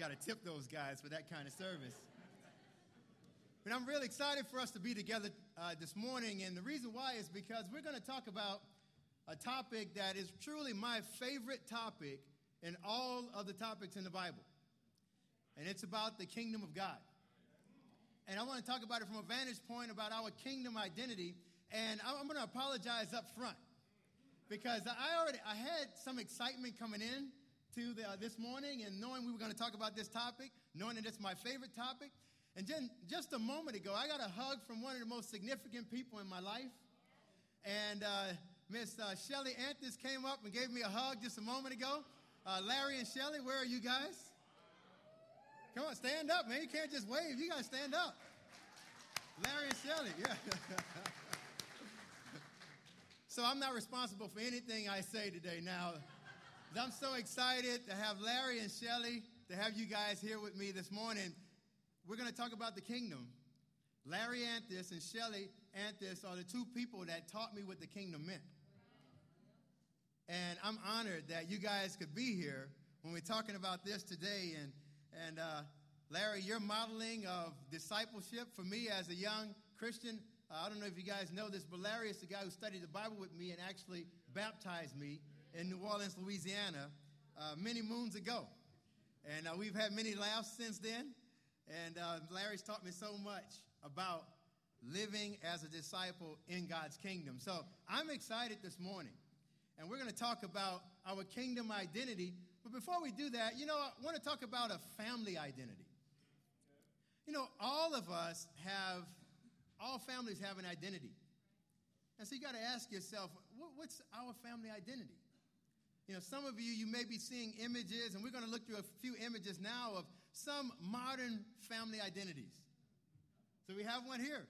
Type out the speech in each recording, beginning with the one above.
Got to tip those guys for that kind of service. But I'm really excited for us to be together uh, this morning, and the reason why is because we're going to talk about a topic that is truly my favorite topic in all of the topics in the Bible. And it's about the kingdom of God. And I want to talk about it from a vantage point about our kingdom identity. And I'm going to apologize up front because I already I had some excitement coming in to the, uh, this morning and knowing we were going to talk about this topic, knowing that it's my favorite topic. And then just a moment ago, I got a hug from one of the most significant people in my life. And uh, Miss uh, Shelly Anthony came up and gave me a hug just a moment ago. Uh, Larry and Shelly, where are you guys? Come on, stand up, man. You can't just wave. You got to stand up. Larry and Shelly, yeah. so I'm not responsible for anything I say today now. I'm so excited to have Larry and Shelly, to have you guys here with me this morning. We're going to talk about the kingdom. Larry Anthis and Shelly Anthis are the two people that taught me what the kingdom meant. And I'm honored that you guys could be here when we're talking about this today. And, and uh, Larry, your modeling of discipleship for me as a young Christian, uh, I don't know if you guys know this, but Larry is the guy who studied the Bible with me and actually baptized me in New Orleans, Louisiana, uh, many moons ago. And uh, we've had many laughs since then. And uh, Larry's taught me so much about living as a disciple in God's kingdom. So I'm excited this morning. And we're going to talk about our kingdom identity. But before we do that, you know, I want to talk about a family identity. You know, all of us have, all families have an identity. And so you got to ask yourself, what's our family identity? You know, some of you, you may be seeing images, and we're going to look through a few images now of some modern family identities. So we have one here,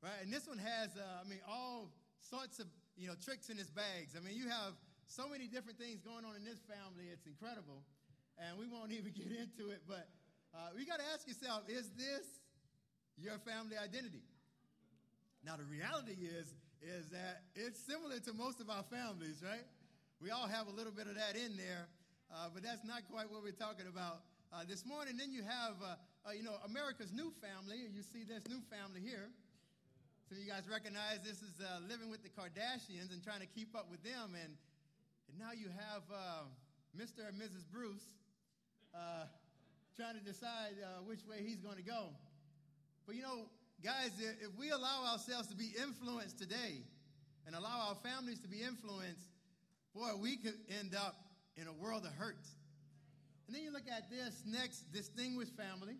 right? And this one has, uh, I mean, all sorts of, you know, tricks in its bags. I mean, you have so many different things going on in this family. It's incredible. And we won't even get into it, but uh, you got to ask yourself, is this your family identity? Now, the reality is, is that it's similar to most of our families, right? We all have a little bit of that in there, uh, but that's not quite what we're talking about uh, this morning. Then you have, uh, uh you know, America's new family. You see this new family here. Some of you guys recognize this is uh, living with the Kardashians and trying to keep up with them. And, and now you have uh, Mr. and Mrs. Bruce trying to decide which way he's going to go. But you know, guys, if we allow ourselves to be influenced today and allow our families to be influenced, boy, we could end up in a world of hurt. And then you look at this next distinguished family.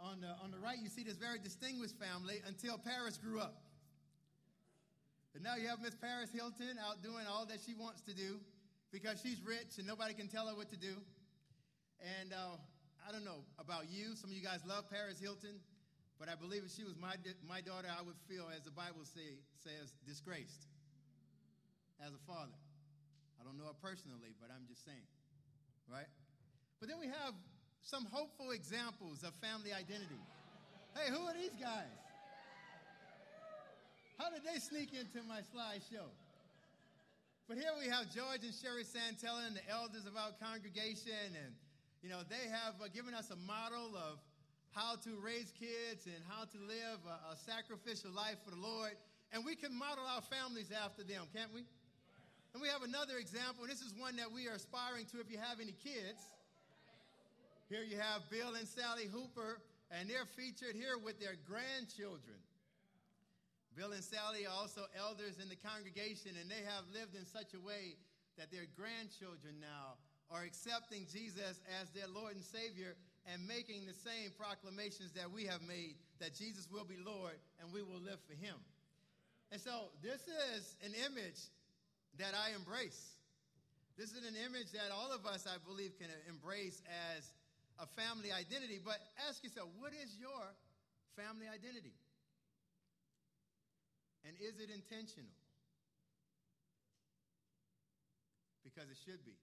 On the, on the right, you see this very distinguished family until Paris grew up. And now you have Miss Paris Hilton out doing all that she wants to do because she's rich and nobody can tell her what to do. And uh, I don't know about you. Some of you guys love Paris Hilton, but I believe if she was my, my daughter, I would feel, as the Bible say, says, disgraced as a father. I don't know her personally, but I'm just saying, right? But then we have some hopeful examples of family identity. Hey, who are these guys? How did they sneak into my slideshow? But here we have George and Sherry Santella and the elders of our congregation, and you know they have uh, given us a model of how to raise kids and how to live a, a sacrificial life for the Lord, and we can model our families after them, can't we? And we have another example, and this is one that we are aspiring to if you have any kids. Here you have Bill and Sally Hooper, and they're featured here with their grandchildren. Bill and Sally are also elders in the congregation, and they have lived in such a way that their grandchildren now are accepting Jesus as their Lord and Savior and making the same proclamations that we have made that Jesus will be Lord and we will live for Him. And so, this is an image that I embrace. This is an image that all of us, I believe, can embrace as a family identity. But ask yourself, what is your family identity? And is it intentional? Because it should be.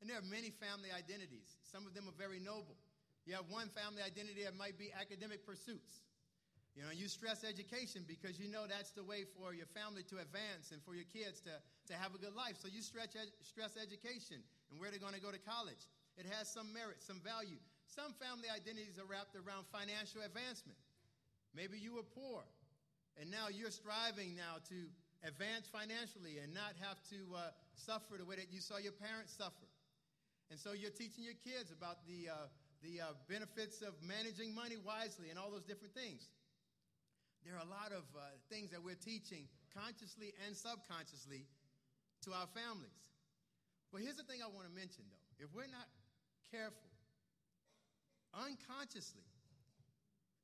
And there are many family identities. Some of them are very noble. You have one family identity that might be academic pursuits. You know, you stress education because you know that's the way for your family to advance and for your kids to, to have a good life. So you stretch stress education. and where they're going to go to college. It has some merit, some value. Some family identities are wrapped around financial advancement. Maybe you were poor, and now you're striving now to advance financially and not have to uh, suffer the way that you saw your parents suffer. And so you're teaching your kids about the, uh, the uh, benefits of managing money wisely and all those different things. There are a lot of uh, things that we're teaching consciously and subconsciously to our families. But here's the thing I want to mention, though. If we're not careful, unconsciously,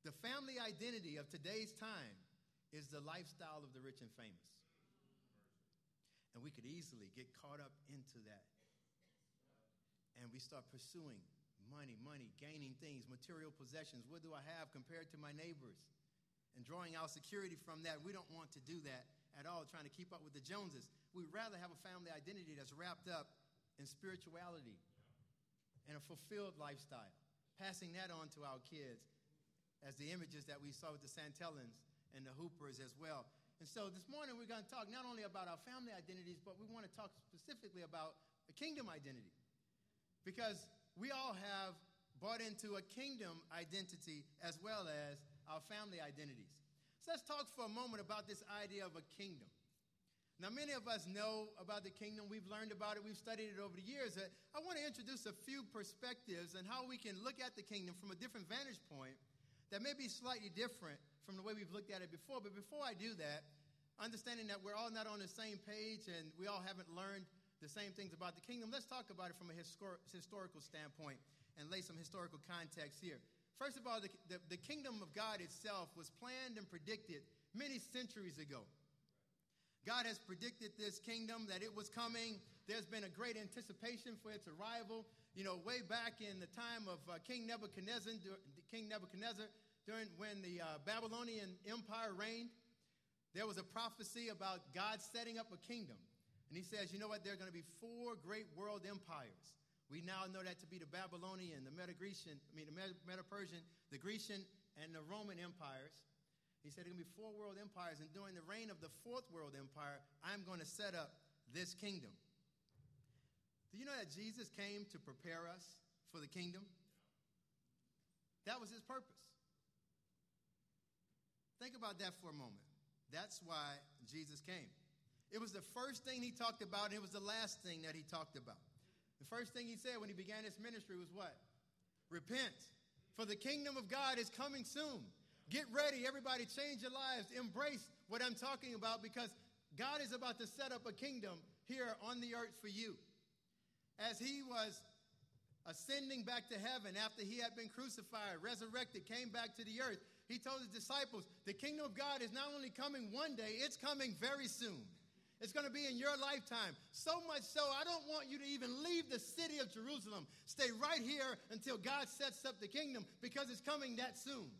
the family identity of today's time is the lifestyle of the rich and famous. And we could easily get caught up into that and we start pursuing money, money, gaining things, material possessions. What do I have compared to my neighbors? And drawing our security from that. We don't want to do that at all, trying to keep up with the Joneses. We'd rather have a family identity that's wrapped up in spirituality and a fulfilled lifestyle, passing that on to our kids as the images that we saw with the Santellas and the Hoopers as well. And so this morning we're going to talk not only about our family identities, but we want to talk specifically about the kingdom identity. Because we all have bought into a kingdom identity as well as our family identities. So let's talk for a moment about this idea of a kingdom. Now, many of us know about the kingdom. We've learned about it. We've studied it over the years. Uh, I want to introduce a few perspectives and how we can look at the kingdom from a different vantage point that may be slightly different from the way we've looked at it before. But before I do that, understanding that we're all not on the same page and we all haven't learned the same things about the kingdom. Let's talk about it from a historical standpoint and lay some historical context here. First of all, the, the, the, kingdom of God itself was planned and predicted many centuries ago. God has predicted this kingdom that it was coming. There's been a great anticipation for its arrival. You know, way back in the time of uh, King Nebuchadnezzar, King Nebuchadnezzar, during when the uh, Babylonian Empire reigned, there was a prophecy about God setting up a kingdom and he says, you know what? There are going to be four great world empires. We now know that to be the Babylonian, the Meta-Grecian, I mean, the Medo-Persian, the Grecian, and the Roman empires. He said there are going to be four world empires, and during the reign of the fourth world empire, I'm going to set up this kingdom. Do you know that Jesus came to prepare us for the kingdom? That was his purpose. Think about that for a moment. That's why Jesus came. It was the first thing he talked about, and it was the last thing that he talked about. The first thing he said when he began his ministry was what? Repent, for the kingdom of God is coming soon. Get ready, everybody, change your lives. Embrace what I'm talking about because God is about to set up a kingdom here on the earth for you. As he was ascending back to heaven after he had been crucified, resurrected, came back to the earth, he told his disciples, The kingdom of God is not only coming one day, it's coming very soon. It's going to be in your lifetime. So much so, I don't want you to even leave the city of Jerusalem. Stay right here until God sets up the kingdom because it's coming that soon.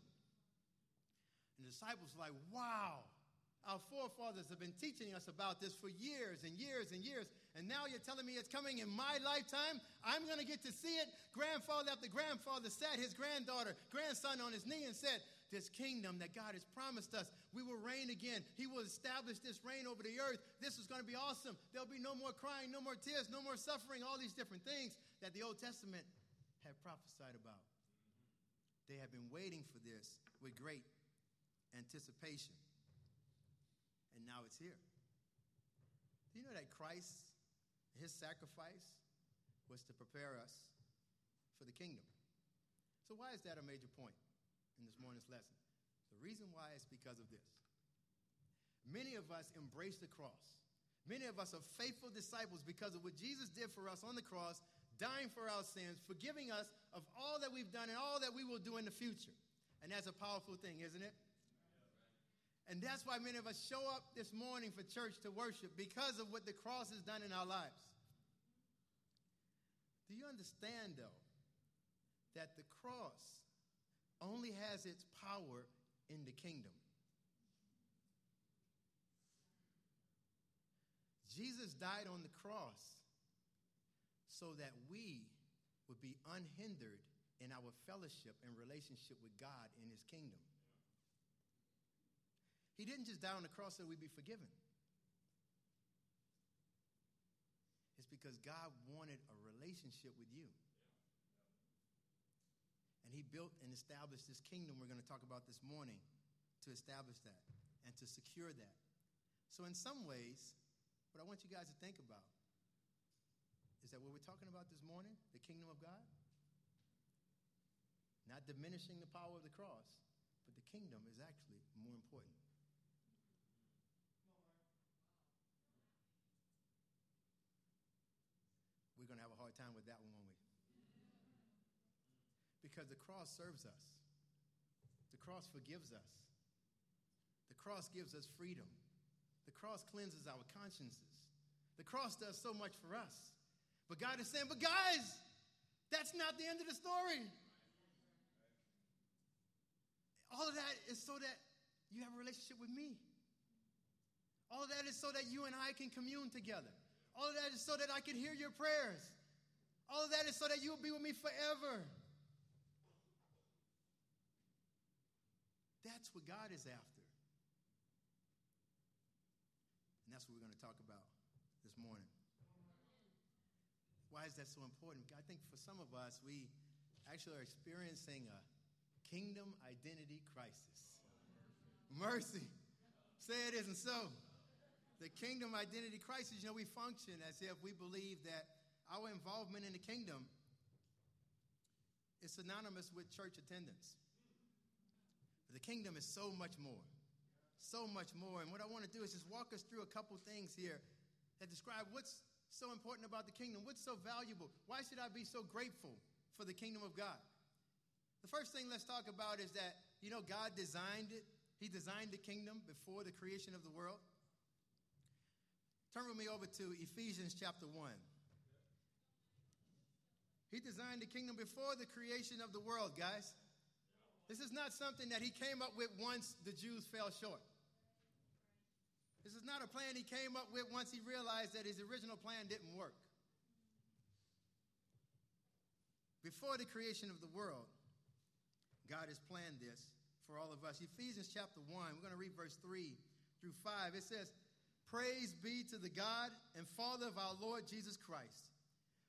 And the disciples were like, wow, our forefathers have been teaching us about this for years and years and years. And now you're telling me it's coming in my lifetime? I'm going to get to see it. Grandfather after grandfather sat his granddaughter, grandson on his knee and said, this kingdom that God has promised us. We will reign again. He will establish this reign over the earth. This is going to be awesome. There'll be no more crying, no more tears, no more suffering, all these different things that the Old Testament had prophesied about. They have been waiting for this with great anticipation. And now it's here. Do you know that Christ, his sacrifice, was to prepare us for the kingdom? So, why is that a major point? In this morning's lesson. The reason why is because of this. Many of us embrace the cross. Many of us are faithful disciples because of what Jesus did for us on the cross, dying for our sins, forgiving us of all that we've done and all that we will do in the future. And that's a powerful thing, isn't it? And that's why many of us show up this morning for church to worship because of what the cross has done in our lives. Do you understand, though, that the cross only has its power in the kingdom. Jesus died on the cross so that we would be unhindered in our fellowship and relationship with God in his kingdom. He didn't just die on the cross so we'd be forgiven. It's because God wanted a relationship with you. And He built and established this kingdom we're going to talk about this morning to establish that and to secure that. So, in some ways, what I want you guys to think about is that what we're talking about this morning, the kingdom of God, not diminishing the power of the cross, but the kingdom is actually more important. We're going to have a hard time with that one? Because the cross serves us, the cross forgives us, the cross gives us freedom, the cross cleanses our consciences, the cross does so much for us. But God is saying, but guys, that's not the end of the story. All of that is so that you have a relationship with me. All of that is so that you and I can commune together. All of that is so that I can hear your prayers. All of that is so that you will be with me forever. That's what God is after. And that's what we're going to talk about this morning. Why is that so important? I think for some of us, we actually are experiencing a kingdom identity crisis. Mercy. Say it isn't so. The kingdom identity crisis, you know, we function as if we believe that our involvement in the kingdom is synonymous with church attendance. But the kingdom is so much more. So much more. And what I want to do is just walk us through a couple things here that describe what's so important about the kingdom? What's so valuable? Why should I be so grateful for the kingdom of God? The first thing let's talk about is that, you know, God designed it. He designed the kingdom before the creation of the world. Turn with me over to Ephesians chapter 1. He designed the kingdom before the creation of the world, guys. This is not something that he came up with once the Jews fell short. This is not a plan he came up with once he realized that his original plan didn't work. Before the creation of the world, God has planned this for all of us. Ephesians chapter 1, we're going to read verse 3 through 5. It says, Praise be to the God and Father of our Lord Jesus Christ,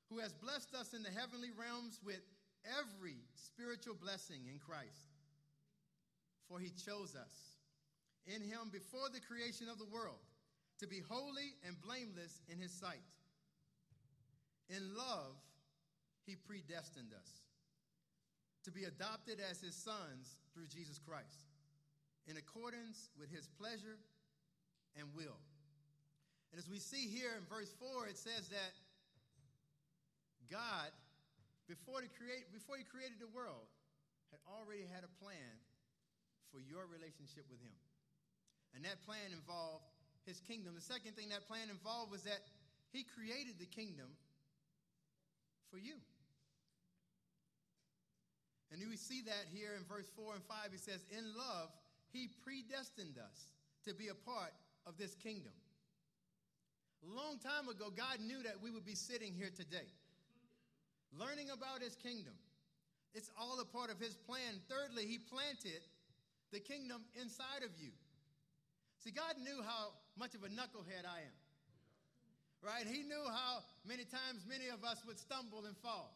who has blessed us in the heavenly realms with every spiritual blessing in Christ. For he chose us in him before the creation of the world to be holy and blameless in his sight. In love, he predestined us to be adopted as his sons through Jesus Christ, in accordance with his pleasure and will. And as we see here in verse 4, it says that God, before, create, before he created the world, had already had a plan for your relationship with him. And that plan involved his kingdom. The second thing that plan involved was that he created the kingdom for you. And we see that here in verse 4 and 5. He says, In love, he predestined us to be a part of this kingdom. A long time ago, God knew that we would be sitting here today, learning about his kingdom. It's all a part of his plan. Thirdly, he planted the kingdom inside of you. See, God knew how much of a knucklehead I am. Right? He knew how many times many of us would stumble and fall.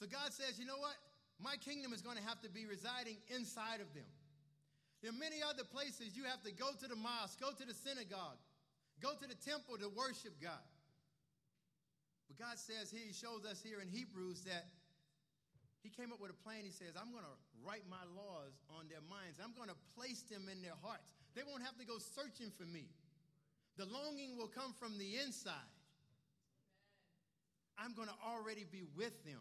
So God says, you know what? My kingdom is going to have to be residing inside of them. There are many other places you have to go to the mosque, go to the synagogue, go to the temple to worship God. But God says here, He shows us here in Hebrews that He came up with a plan. He says, I'm going to write my laws on their minds, I'm going to place them in their hearts. They won't have to go searching for me. The longing will come from the inside. I'm going to already be with them.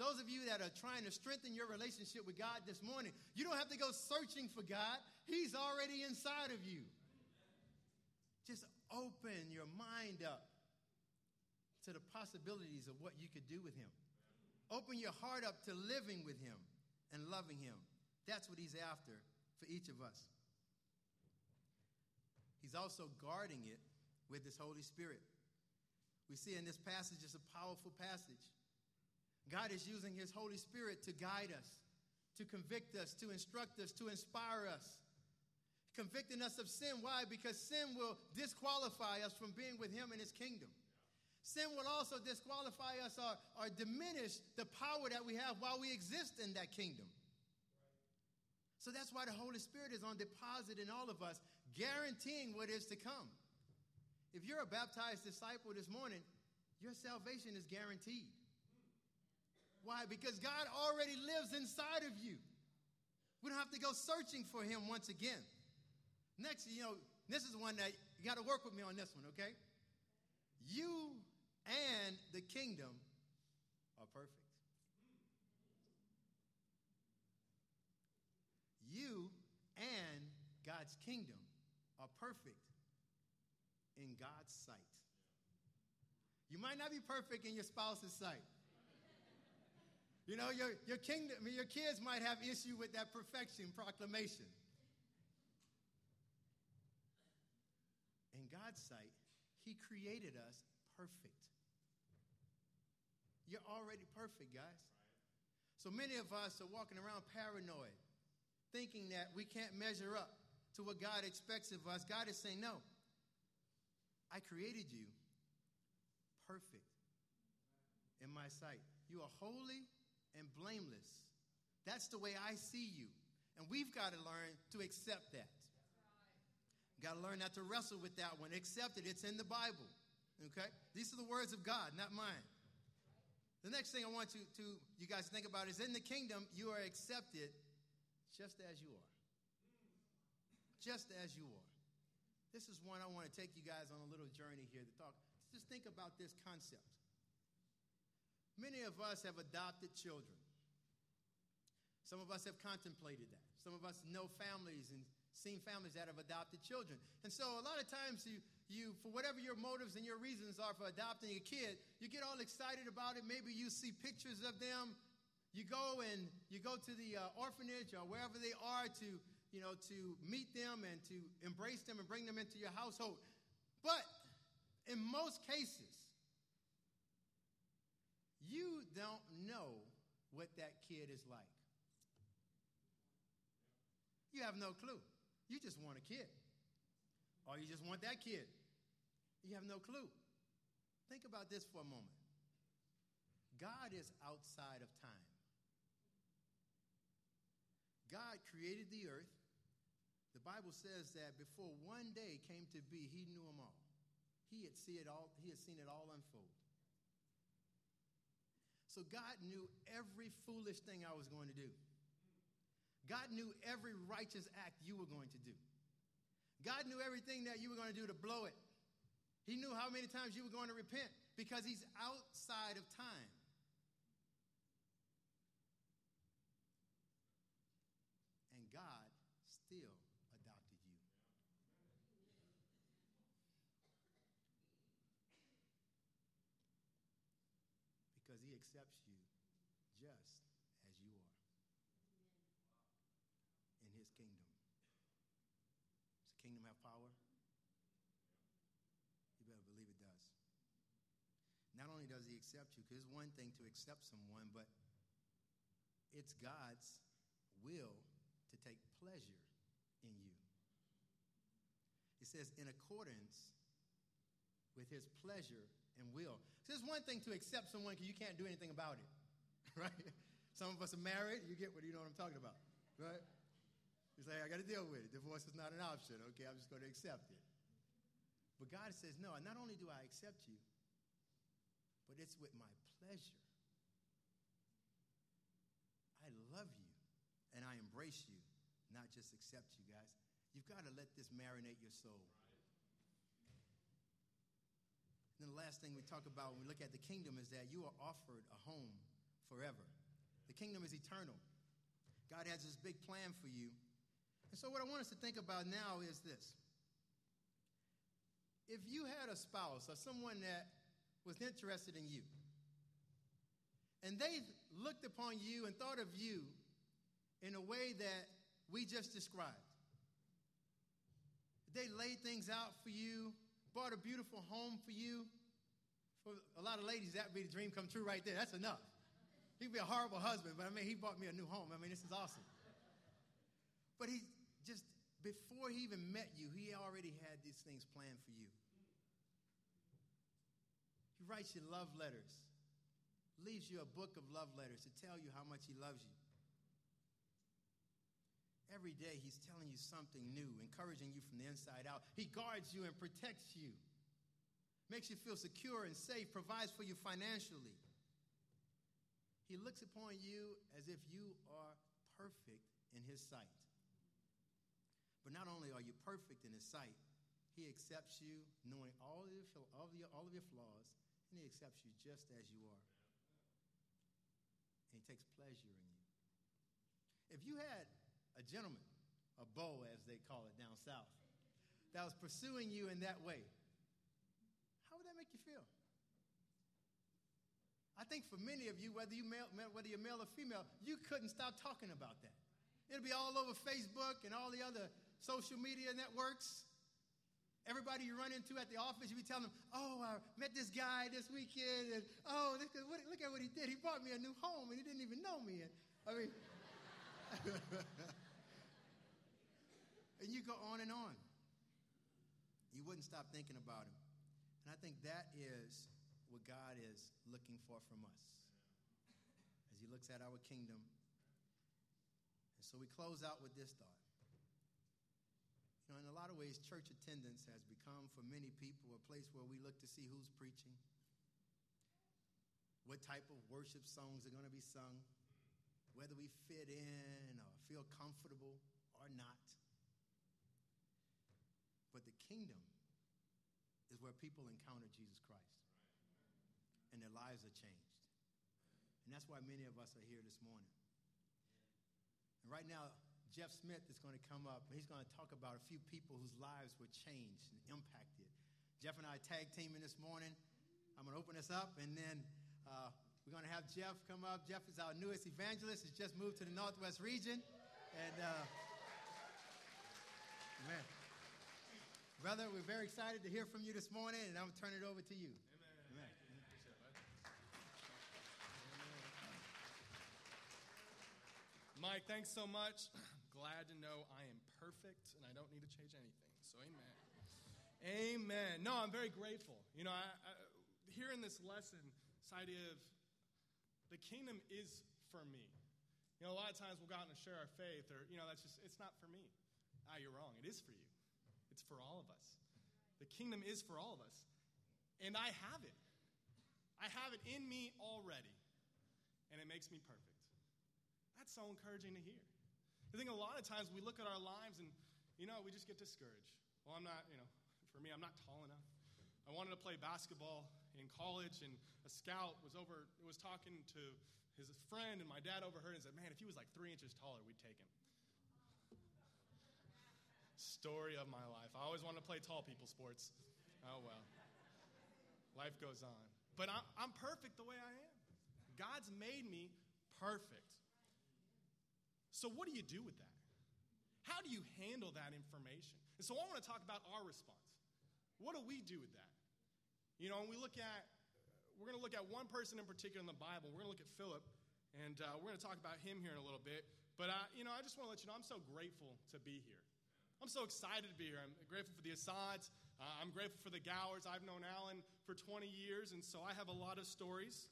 Those of you that are trying to strengthen your relationship with God this morning, you don't have to go searching for God. He's already inside of you. Just open your mind up to the possibilities of what you could do with Him. Open your heart up to living with Him and loving Him. That's what He's after for each of us. He's also guarding it with His Holy Spirit. We see in this passage, it's a powerful passage. God is using His Holy Spirit to guide us, to convict us, to instruct us, to inspire us, convicting us of sin. Why? Because sin will disqualify us from being with Him in His kingdom. Sin will also disqualify us or, or diminish the power that we have while we exist in that kingdom. So that's why the Holy Spirit is on deposit in all of us, guaranteeing what is to come. If you're a baptized disciple this morning, your salvation is guaranteed. Why? Because God already lives inside of you. We don't have to go searching for him once again. Next, you know, this is one that you got to work with me on this one, okay? You and the kingdom are perfect. You and God's kingdom are perfect in God's sight. You might not be perfect in your spouse's sight. You know, your, your kingdom, your kids might have issue with that perfection proclamation. In God's sight, He created us perfect. You're already perfect, guys. So many of us are walking around paranoid thinking that we can't measure up to what God expects of us. God is saying, No, I created you perfect in my sight. You are holy and blameless. That's the way I see you. And we've got to learn to accept that. Got to learn not to wrestle with that one. Accept it. It's in the Bible. Okay? These are the words of God, not mine. The next thing I want you to you guys think about is in the kingdom you are accepted just as you are. Just as you are. This is one I want to take you guys on a little journey here to talk. Just think about this concept. Many of us have adopted children. Some of us have contemplated that. Some of us know families and seen families that have adopted children. And so a lot of times you, you, for whatever your motives and your reasons are for adopting a kid, you get all excited about it. Maybe you see pictures of them you go and you go to the uh, orphanage or wherever they are to, you know, to meet them and to embrace them and bring them into your household. But in most cases, you don't know what that kid is like. You have no clue. You just want a kid. Or you just want that kid. You have no clue. Think about this for a moment. God is outside of time. God created the earth. The Bible says that before one day came to be, he knew them all. He had seen it all, he had seen it all unfold. So God knew every foolish thing I was going to do. God knew every righteous act you were going to do. God knew everything that you were going to do to blow it. He knew how many times you were going to repent because he's outside of time. And God still adopted you. Because he accepts you just as you are in his kingdom. Does the kingdom have power? You better believe it does. Not only does he accept you, because it's one thing to accept someone, but it's God's will to take pleasure in you. It says, in accordance with his pleasure and will. So it's one thing to accept someone because you can't do anything about it, right? Some of us are married. You get what you know what I'm talking about, right? You say, I got to deal with it. Divorce is not an option. Okay, I'm just going to accept it. But God says, no, not only do I accept you, but it's with my pleasure. I love you and I embrace you, not just accept you, guys. You've got to let this marinate your soul. then the last thing we talk about when we look at the kingdom is that you are offered a home forever. The kingdom is eternal. God has this big plan for you. And so, what I want us to think about now is this. If you had a spouse or someone that was interested in you, and they looked upon you and thought of you in a way that we just described, they laid things out for you bought a beautiful home for you. For a lot of ladies, that would be the dream come true right there. That's enough. He'd be a horrible husband, but I mean, he bought me a new home. I mean, this is awesome. But he just, before he even met you, he already had these things planned for you. Writes you love letters, leaves you a book of love letters to tell you how much he loves you. Every day, he's telling you something new, encouraging you from the inside out. He guards you and protects you, makes you feel secure and safe, provides for you financially. He looks upon you as if you are perfect in his sight. But not only are you perfect in his sight, he accepts you knowing all of your, all of your, all of your flaws, and he accepts you just as you are. And he takes pleasure in you. If you had a gentleman, a beau, as they call it down south, that was pursuing you in that way, how would that make you feel? I think for many of you, whether, you male, whether you're male or female, you couldn't stop talking about that. It'll be all over Facebook and all the other social media networks. Everybody you run into at the office, you be telling them, "Oh, I met this guy this weekend, and oh, look, look at what he did. He brought me a new home, and he didn't even know me." And, I mean, and you go on and on. You wouldn't stop thinking about him. And I think that is what God is looking for from us as he looks at our kingdom. And so we close out with this thought. Know, in a lot of ways, church attendance has become for many people a place where we look to see who's preaching, what type of worship songs are going to be sung, whether we fit in or feel comfortable or not. But the kingdom is where people encounter Jesus Christ and their lives are changed. And that's why many of us are here this morning. And right now, Jeff Smith is going to come up and he's going to talk about a few people whose lives were changed and impacted. Jeff and I tag teaming this morning. I'm going to open this up and then uh, we're going to have Jeff come up. Jeff is our newest evangelist. He's just moved to the Northwest region. And, uh, man, brother, we're very excited to hear from you this morning, and I'm going to turn it over to you. Amen. Amen. Mike, thanks so much. Glad to know I am perfect and I don't need to change anything. So, amen. Amen. No, I'm very grateful. You know, I, I, hearing this lesson, this idea of the kingdom is for me. You know, a lot of times we'll go out and share our faith, or, you know, that's just, it's not for me. Ah, you're wrong. It is for you, it's for all of us. The kingdom is for all of us. And I have it. I have it in me already. And it makes me perfect. That's so encouraging to hear. I think a lot of times we look at our lives and, you know, we just get discouraged. Well, I'm not, you know, for me, I'm not tall enough. I wanted to play basketball in college, and a scout was over, was talking to his friend, and my dad overheard and said, Man, if he was like three inches taller, we'd take him. Story of my life. I always wanted to play tall people sports. Oh, well. Life goes on. But I'm, I'm perfect the way I am. God's made me perfect. So, what do you do with that? How do you handle that information? And so, I want to talk about our response. What do we do with that? You know, when we look at, we're going to look at one person in particular in the Bible. We're going to look at Philip, and uh, we're going to talk about him here in a little bit. But, uh, you know, I just want to let you know I'm so grateful to be here. I'm so excited to be here. I'm grateful for the Assads. Uh, I'm grateful for the Gowers. I've known Alan for 20 years, and so I have a lot of stories.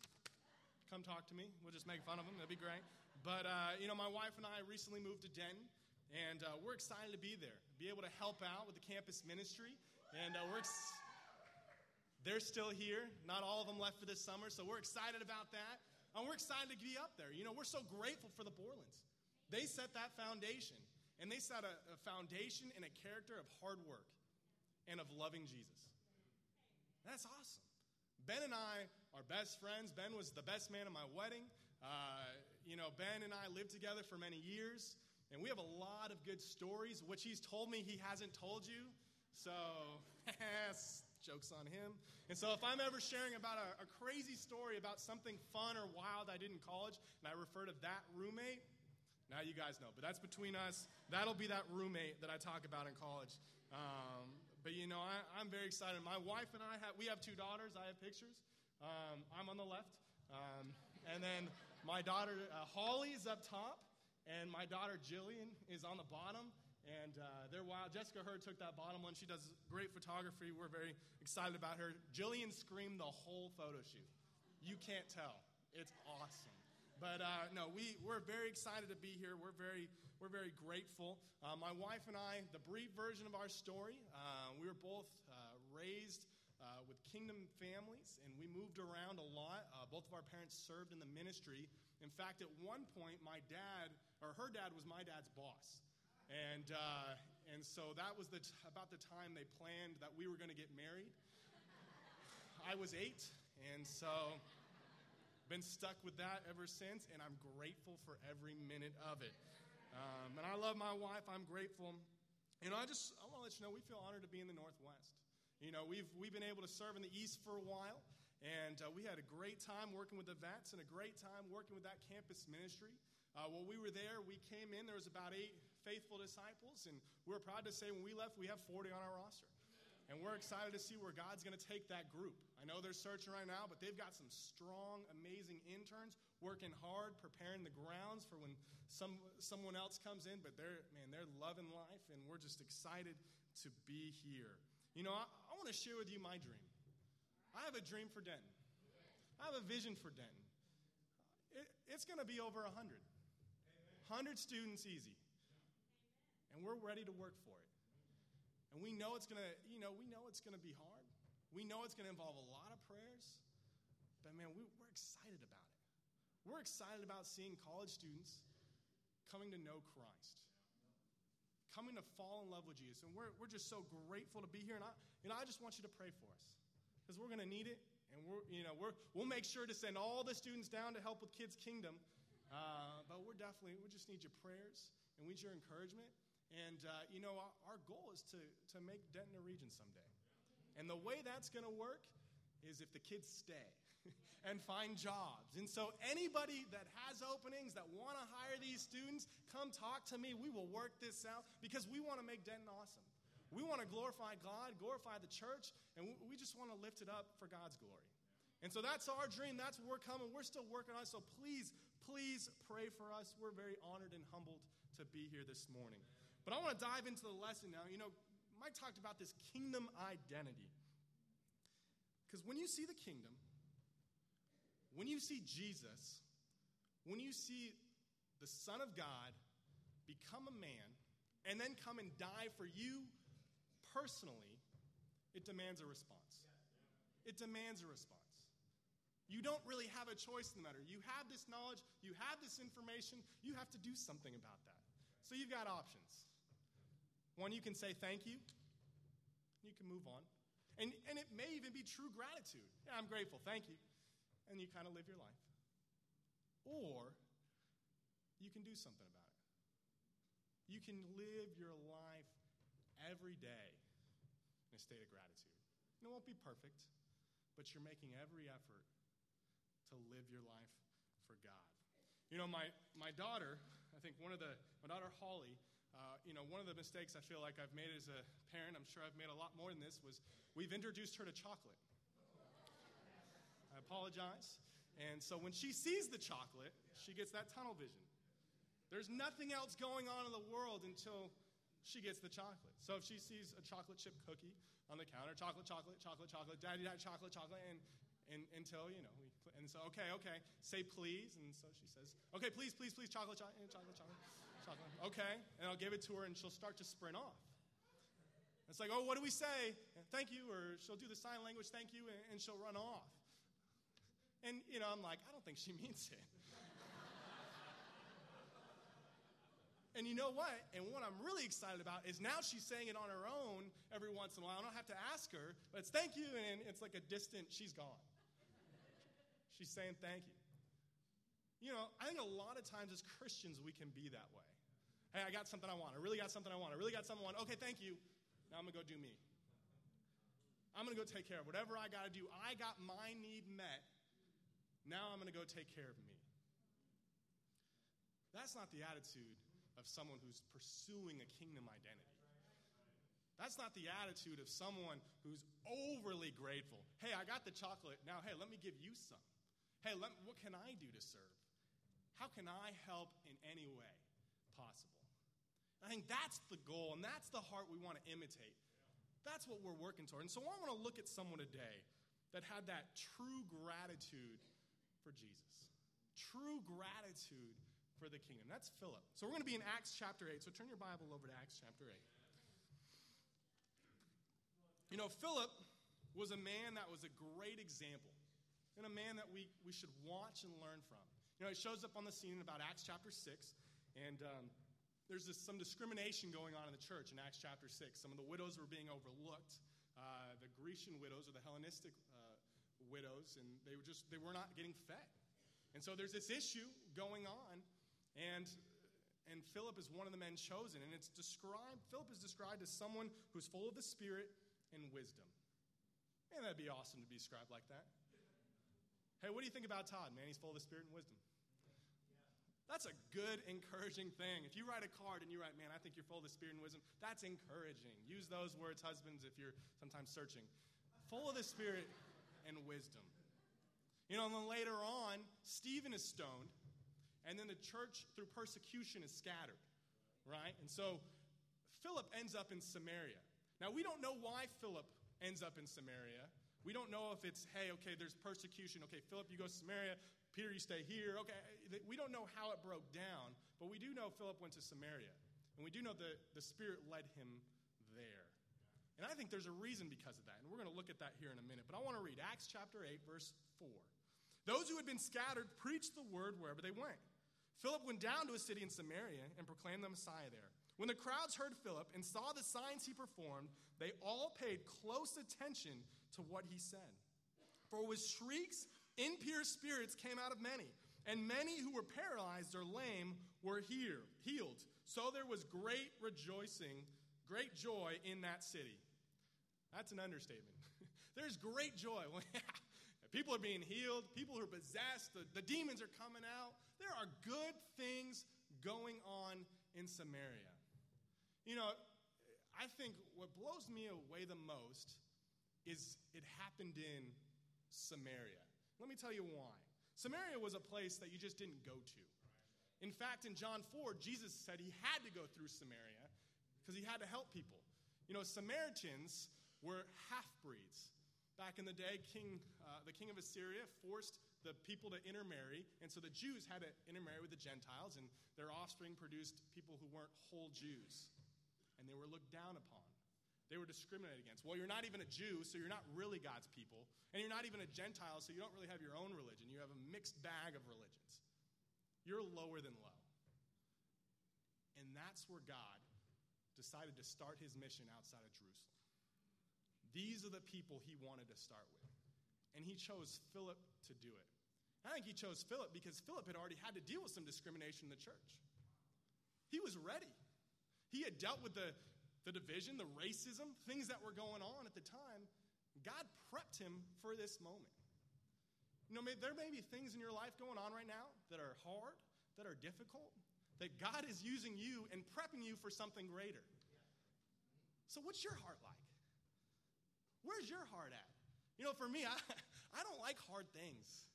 Come talk to me. We'll just make fun of them. That'd be great. But, uh, you know, my wife and I recently moved to Denton, and uh, we're excited to be there, be able to help out with the campus ministry. And uh, we're ex- they're still here. Not all of them left for this summer, so we're excited about that. And we're excited to be up there. You know, we're so grateful for the Borlands. They set that foundation, and they set a, a foundation and a character of hard work and of loving Jesus. That's awesome. Ben and I are best friends. Ben was the best man at my wedding. Know, Ben and I lived together for many years, and we have a lot of good stories, which he's told me he hasn't told you. So, Joke's on him. And so, if I'm ever sharing about a, a crazy story about something fun or wild I did in college, and I refer to that roommate, now you guys know. But that's between us. That'll be that roommate that I talk about in college. Um, but you know, I, am very excited. My wife and I have we have two daughters. I have pictures. Um, I'm on the left, um, and then my daughter uh, Holly is up top, and my daughter Jillian is on the bottom. and uh, they're wild. Jessica Hurd took that bottom one. She does great photography. We're very excited about her. Jillian screamed the whole photo shoot. You can't tell. It's awesome. But uh, no, we, we're very excited to be here. We're very, we're very grateful. Uh, my wife and I, the brief version of our story, uh, we were both uh, raised uh, with kingdom families, and we moved around a lot. Uh, both of our parents served in the ministry. In fact, at one point, my dad, or her dad, was my dad's boss. And, and so that was the t- about the time they planned that we were going to get married. I was eight, and so been stuck with that ever since, and I'm grateful for every minute of it. Um, and I love my wife. I'm grateful. You know, I just I want to let you know we feel honored to be in the Northwest. You know, we've we've been able to serve in the East for a while, and uh, we had a great time working with the vets and a great time working with that campus ministry. Uh, while we were there, we came in. There was about eight faithful disciples, and we're proud to say when we left, we have 40 on our roster. And we're excited to see where God's going to take that group. I know they're searching right now, but they've got some strong, amazing interns working hard, preparing the grounds for when some, someone else comes in. But they're, man, they're loving life, and we're just excited to be here. You know, want to share with you my dream. I have a dream for Denton, I have a vision for Denton. It, it's going to be over 100. 100 students easy. And we're ready to work for it. And we know it's going to, you know, we know it's going to be hard. We know it's going to involve a lot of prayers. But man, we, we're excited about it. We're excited about seeing college students coming to know Christ, coming to fall in love with Jesus. And we're, we're just so grateful to be here. And I, you know, I just want you to pray for us because we're going to need it. And we're, you know, we're, we'll make sure to send all the students down to help with Kids Kingdom. Uh, but we're definitely, we just need your prayers and we need your encouragement. And, uh, you know, our, our, goal is to, to make Denton a region someday. And the way that's going to work is if the kids stay and find jobs. And so, anybody that has openings that want to hire these students, come talk to me. We will work this out because we want to make Denton awesome. We want to glorify God, glorify the church, and we just want to lift it up for God's glory. And so that's our dream. That's where we're coming. We're still working on it. So please, please pray for us. We're very honored and humbled to be here this morning. But I want to dive into the lesson now. You know, Mike talked about this kingdom identity. Because when you see the kingdom, when you see Jesus, when you see the Son of God become a man and then come and die for you personally, it demands a response. It demands a response. You don't really have a choice in the matter. You have this knowledge, you have this information, you have to do something about that. So you've got options. One, you can say thank you, you can move on. And, and it may even be true gratitude. Yeah, I'm grateful, thank you. And you kind of live your life. Or you can do something about it. You can live your life every day in a state of gratitude. And it won't be perfect, but you're making every effort to live your life for God. You know, my, my daughter, I think one of the, my daughter Holly, uh, you know, one of the mistakes I feel like I've made as a parent, I'm sure I've made a lot more than this, was we've introduced her to chocolate. I apologize. And so when she sees the chocolate, she gets that tunnel vision. There's nothing else going on in the world until she gets the chocolate. So if she sees a chocolate chip cookie on the counter, chocolate, chocolate, chocolate, chocolate, daddy, daddy, chocolate, chocolate, and, and until, you know, we, and so, okay, okay, say please. And so she says, okay, please, please, please, chocolate, chocolate, chocolate, chocolate. Chocolate. Okay. And I'll give it to her, and she'll start to sprint off. It's like, oh, what do we say? Thank you. Or she'll do the sign language, thank you, and, and she'll run off. And, you know, I'm like, I don't think she means it. And you know what? And what I'm really excited about is now she's saying it on her own every once in a while. I don't have to ask her, but it's thank you, and it's like a distant, she's gone. She's saying thank you. You know, I think a lot of times as Christians we can be that way. Hey, I got something I want. I really got something I want. I really got something I want. Okay, thank you. Now I'm going to go do me. I'm going to go take care of whatever I got to do. I got my need met. Now I'm going to go take care of me. That's not the attitude of someone who's pursuing a kingdom identity. That's not the attitude of someone who's overly grateful. Hey, I got the chocolate. Now, hey, let me give you some. Hey, what can I do to serve? How can I help in any way possible? I think that's the goal, and that's the heart we want to imitate. That's what we're working toward. And so I want to look at someone today that had that true gratitude for Jesus, true gratitude for the kingdom. That's Philip. So we're going to be in Acts chapter 8. So turn your Bible over to Acts chapter 8. You know, Philip was a man that was a great example and a man that we, we should watch and learn from. You know, he shows up on the scene in about Acts chapter 6, and um, there's this, some discrimination going on in the church in Acts chapter 6. Some of the widows were being overlooked. Uh, the Grecian widows or the Hellenistic uh, widows, and they were just they were not getting fed. And so there's this issue going on, and and Philip is one of the men chosen, and it's described. Philip is described as someone who's full of the Spirit and wisdom. Man, that'd be awesome to be described like that. Hey, what do you think about Todd? Man, he's full of the Spirit and wisdom. That's a good, encouraging thing. If you write a card and you write, man, I think you're full of the Spirit and wisdom, that's encouraging. Use those words, husbands, if you're sometimes searching. Full of the Spirit and wisdom. You know, and then later on, Stephen is stoned, and then the church, through persecution, is scattered, right? And so Philip ends up in Samaria. Now, we don't know why Philip ends up in Samaria. We don't know if it's, hey, okay, there's persecution. Okay, Philip, you go to Samaria. Peter, you stay here. Okay, we don't know how it broke down, but we do know Philip went to Samaria. And we do know that the Spirit led him there. And I think there's a reason because of that. And we're going to look at that here in a minute. But I want to read Acts chapter 8, verse 4. Those who had been scattered preached the word wherever they went. Philip went down to a city in Samaria and proclaimed the Messiah there. When the crowds heard Philip and saw the signs he performed, they all paid close attention to what he said. For with shrieks impure spirits came out of many, and many who were paralyzed or lame were here, healed. So there was great rejoicing, great joy in that city. That's an understatement. There's great joy. people are being healed, people are possessed, the, the demons are coming out. There are good things going on in Samaria. You know, I think what blows me away the most is it happened in Samaria. Let me tell you why. Samaria was a place that you just didn't go to. In fact, in John 4, Jesus said he had to go through Samaria because he had to help people. You know, Samaritans were half breeds. Back in the day, King, uh, the king of Assyria forced the people to intermarry, and so the Jews had to intermarry with the Gentiles, and their offspring produced people who weren't whole Jews, and they were looked down upon. They were discriminated against. Well, you're not even a Jew, so you're not really God's people. And you're not even a Gentile, so you don't really have your own religion. You have a mixed bag of religions. You're lower than low. And that's where God decided to start his mission outside of Jerusalem. These are the people he wanted to start with. And he chose Philip to do it. I think he chose Philip because Philip had already had to deal with some discrimination in the church. He was ready. He had dealt with the, the division, the racism, things that were going on at the time, God prepped him for this moment. You know, there may be things in your life going on right now that are hard, that are difficult, that God is using you and prepping you for something greater. So, what's your heart like? Where's your heart at? You know, for me, I, I don't like hard things.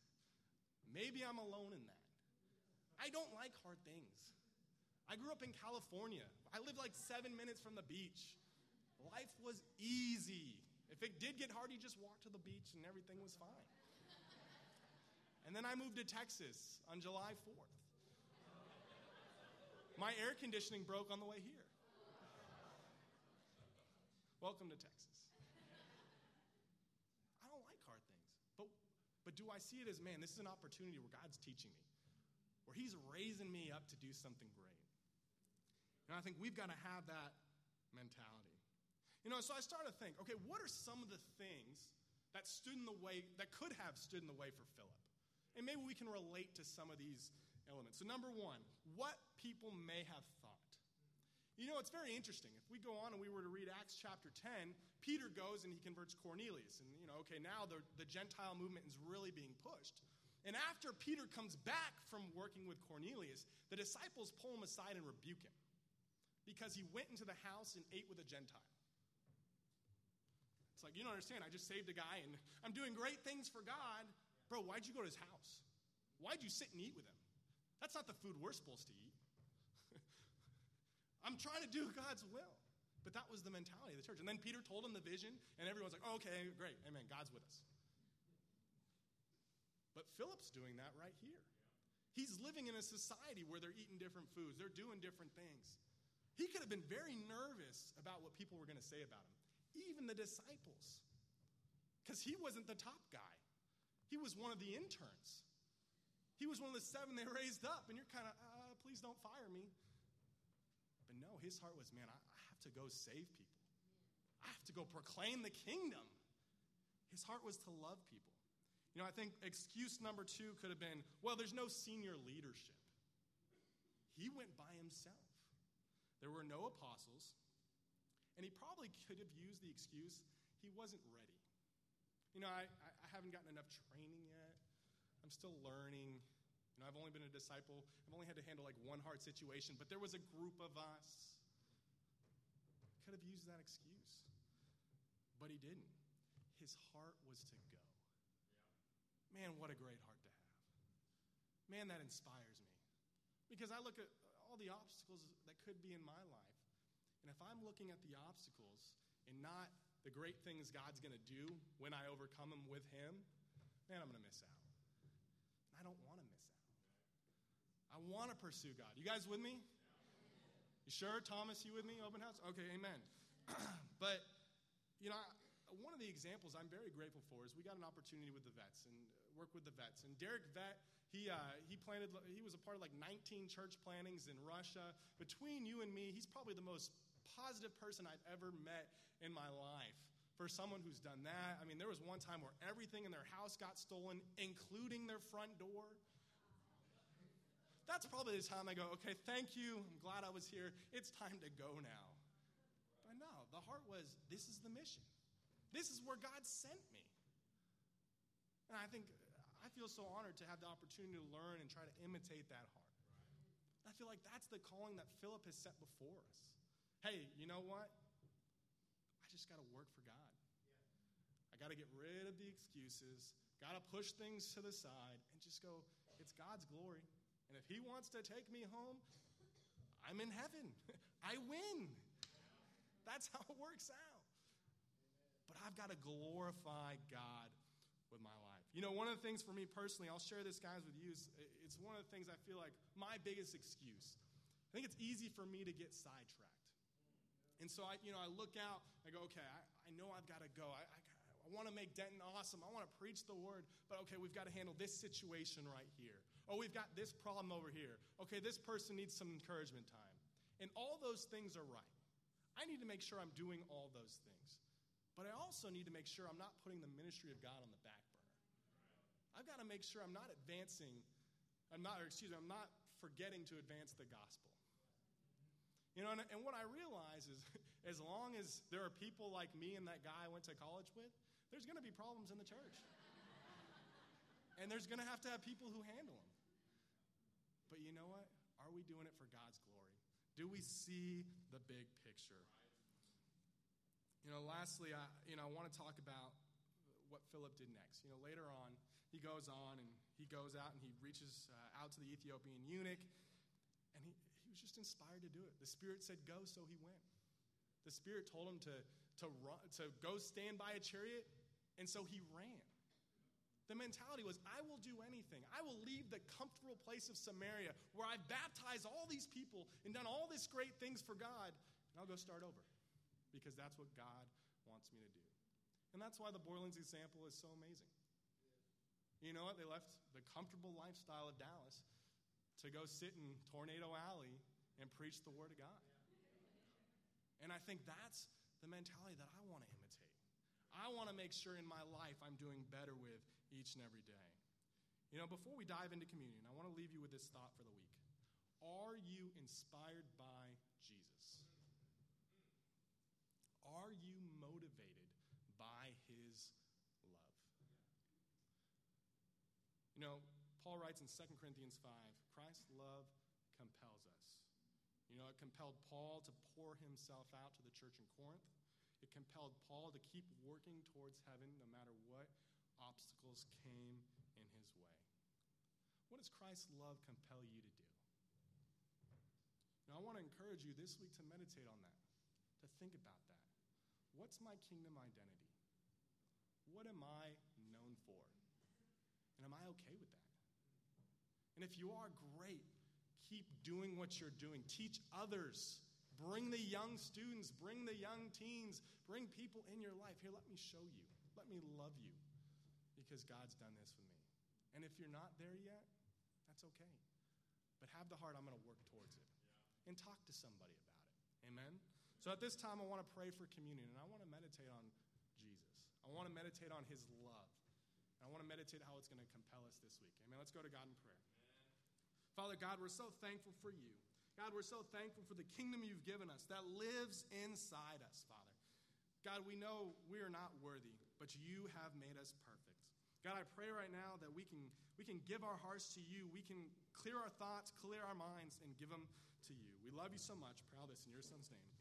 Maybe I'm alone in that. I don't like hard things. I grew up in California. I lived like seven minutes from the beach. Life was easy. If it did get hard, you just walked to the beach and everything was fine. And then I moved to Texas on July 4th. My air conditioning broke on the way here. Welcome to Texas. I don't like hard things. But, but do I see it as, man, this is an opportunity where God's teaching me, where He's raising me up to do something great? And I think we've got to have that mentality. You know, so I started to think okay, what are some of the things that stood in the way, that could have stood in the way for Philip? And maybe we can relate to some of these elements. So, number one, what people may have. You know, it's very interesting. If we go on and we were to read Acts chapter 10, Peter goes and he converts Cornelius. And, you know, okay, now the, the Gentile movement is really being pushed. And after Peter comes back from working with Cornelius, the disciples pull him aside and rebuke him because he went into the house and ate with a Gentile. It's like, you don't understand. I just saved a guy and I'm doing great things for God. Bro, why'd you go to his house? Why'd you sit and eat with him? That's not the food we're supposed to eat. I'm trying to do God's will. But that was the mentality of the church. And then Peter told him the vision, and everyone's like, oh, okay, great, amen, God's with us. But Philip's doing that right here. He's living in a society where they're eating different foods, they're doing different things. He could have been very nervous about what people were going to say about him, even the disciples, because he wasn't the top guy. He was one of the interns. He was one of the seven they raised up, and you're kind of, uh, please don't fire me. But no, his heart was, man, I, have to go save people. I have to go proclaim the kingdom. His heart was to love people. You know, I think excuse number two could have been, well, there's no senior leadership. He went by himself. There were no apostles, and he probably could have used the excuse he wasn't ready. You know, I, I haven't gotten enough training yet. I'm still learning. You know, I've only been a disciple. I've only had to handle like one hard situation, but there was a group of us. Could have used that excuse. But he didn't. His heart was to go. Man, what a great heart to have. Man, that inspires me. Because I look at all the obstacles that could be in my life. And if I'm looking at the obstacles and not the great things God's going to do when I overcome them with Him, man, I'm going to miss out. And I don't want to. I want to pursue God. You guys with me? You sure, Thomas? You with me? Open house? Okay, amen. but, you know, one of the examples I'm very grateful for is we got an opportunity with the vets and work with the vets. And Derek Vet, he, uh, he planted, he was a part of like 19 church plantings in Russia. Between you and me, he's probably the most positive person I've ever met in my life. For someone who's done that, I mean, there was one time where everything in their house got stolen, including their front door. That's probably the time I go, okay, thank you. I'm glad I was here. It's time to go now. But no, the heart was, this is the mission. This is where God sent me. And I think I feel so honored to have the opportunity to learn and try to imitate that heart. I feel like that's the calling that Philip has set before us. Hey, you know what? I just got to work for God. I got to get rid of the excuses, got to push things to the side, and just go, it's God's glory. And if He wants to take me home, I'm in heaven. I win. That's how it works out. But I've got to glorify God with my life. You know, one of the things for me personally, I'll share this, guys, with you. It's one of the things I feel like my biggest excuse. I think it's easy for me to get sidetracked. And so I, you know, I look out, I go, okay, I, I know I've got to go. I, I, I want to make Denton awesome. I want to preach the word, but okay, we've got to handle this situation right here. Oh, we've got this problem over here. Okay, this person needs some encouragement time. And all those things are right. I need to make sure I'm doing all those things. But I also need to make sure I'm not putting the ministry of God on the back burner. I've got to make sure I'm not advancing, I'm not, or excuse me, I'm not forgetting to advance the gospel. You know, and, and what I realize is as long as there are people like me and that guy I went to college with, there's going to be problems in the church. and there's going to have to have people who handle them. But you know what? Are we doing it for God's glory? Do we see the big picture? You know, lastly, I, you know, I want to talk about what Philip did next. You know, later on, he goes on and he goes out and he reaches uh, out to the Ethiopian eunuch and he, he was just inspired to do it. The Spirit said, Go, so he went. The Spirit told him to, to, run, to go stand by a chariot, and so he ran. The mentality was, I will do anything. I will leave the comfortable place of Samaria where I've baptized all these people and done all these great things for God, and I'll go start over because that's what God wants me to do. And that's why the Borland's example is so amazing. You know what? They left the comfortable lifestyle of Dallas to go sit in Tornado Alley and preach the Word of God. And I think that's the mentality that I want to imitate. I want to make sure in my life I'm doing better with each and every day. You know, before we dive into communion, I want to leave you with this thought for the week. Are you inspired by Jesus? Are you motivated by his love? You know, Paul writes in 2 Corinthians 5 Christ's love compels us. You know, it compelled Paul to pour himself out to the church in Corinth. It compelled Paul to keep working towards heaven no matter what obstacles came in his way. What does Christ's love compel you to do? And I want to encourage you this week to meditate on that, to think about that. What's my kingdom identity? What am I known for? And am I okay with that? And if you are, great. Keep doing what you're doing. Teach others. Bring the young students, bring the young teens, bring people in your life. Here, let me show you. Let me love you because God's done this with me. And if you're not there yet, that's okay. But have the heart, I'm going to work towards it. And talk to somebody about it. Amen? So at this time, I want to pray for communion, and I want to meditate on Jesus. I want to meditate on his love. And I want to meditate how it's going to compel us this week. Amen? Let's go to God in prayer. Amen. Father God, we're so thankful for you. God, we're so thankful for the kingdom you've given us that lives inside us, Father. God, we know we are not worthy, but you have made us perfect. God, I pray right now that we can, we can give our hearts to you. We can clear our thoughts, clear our minds, and give them to you. We love you so much. All this in your son's name.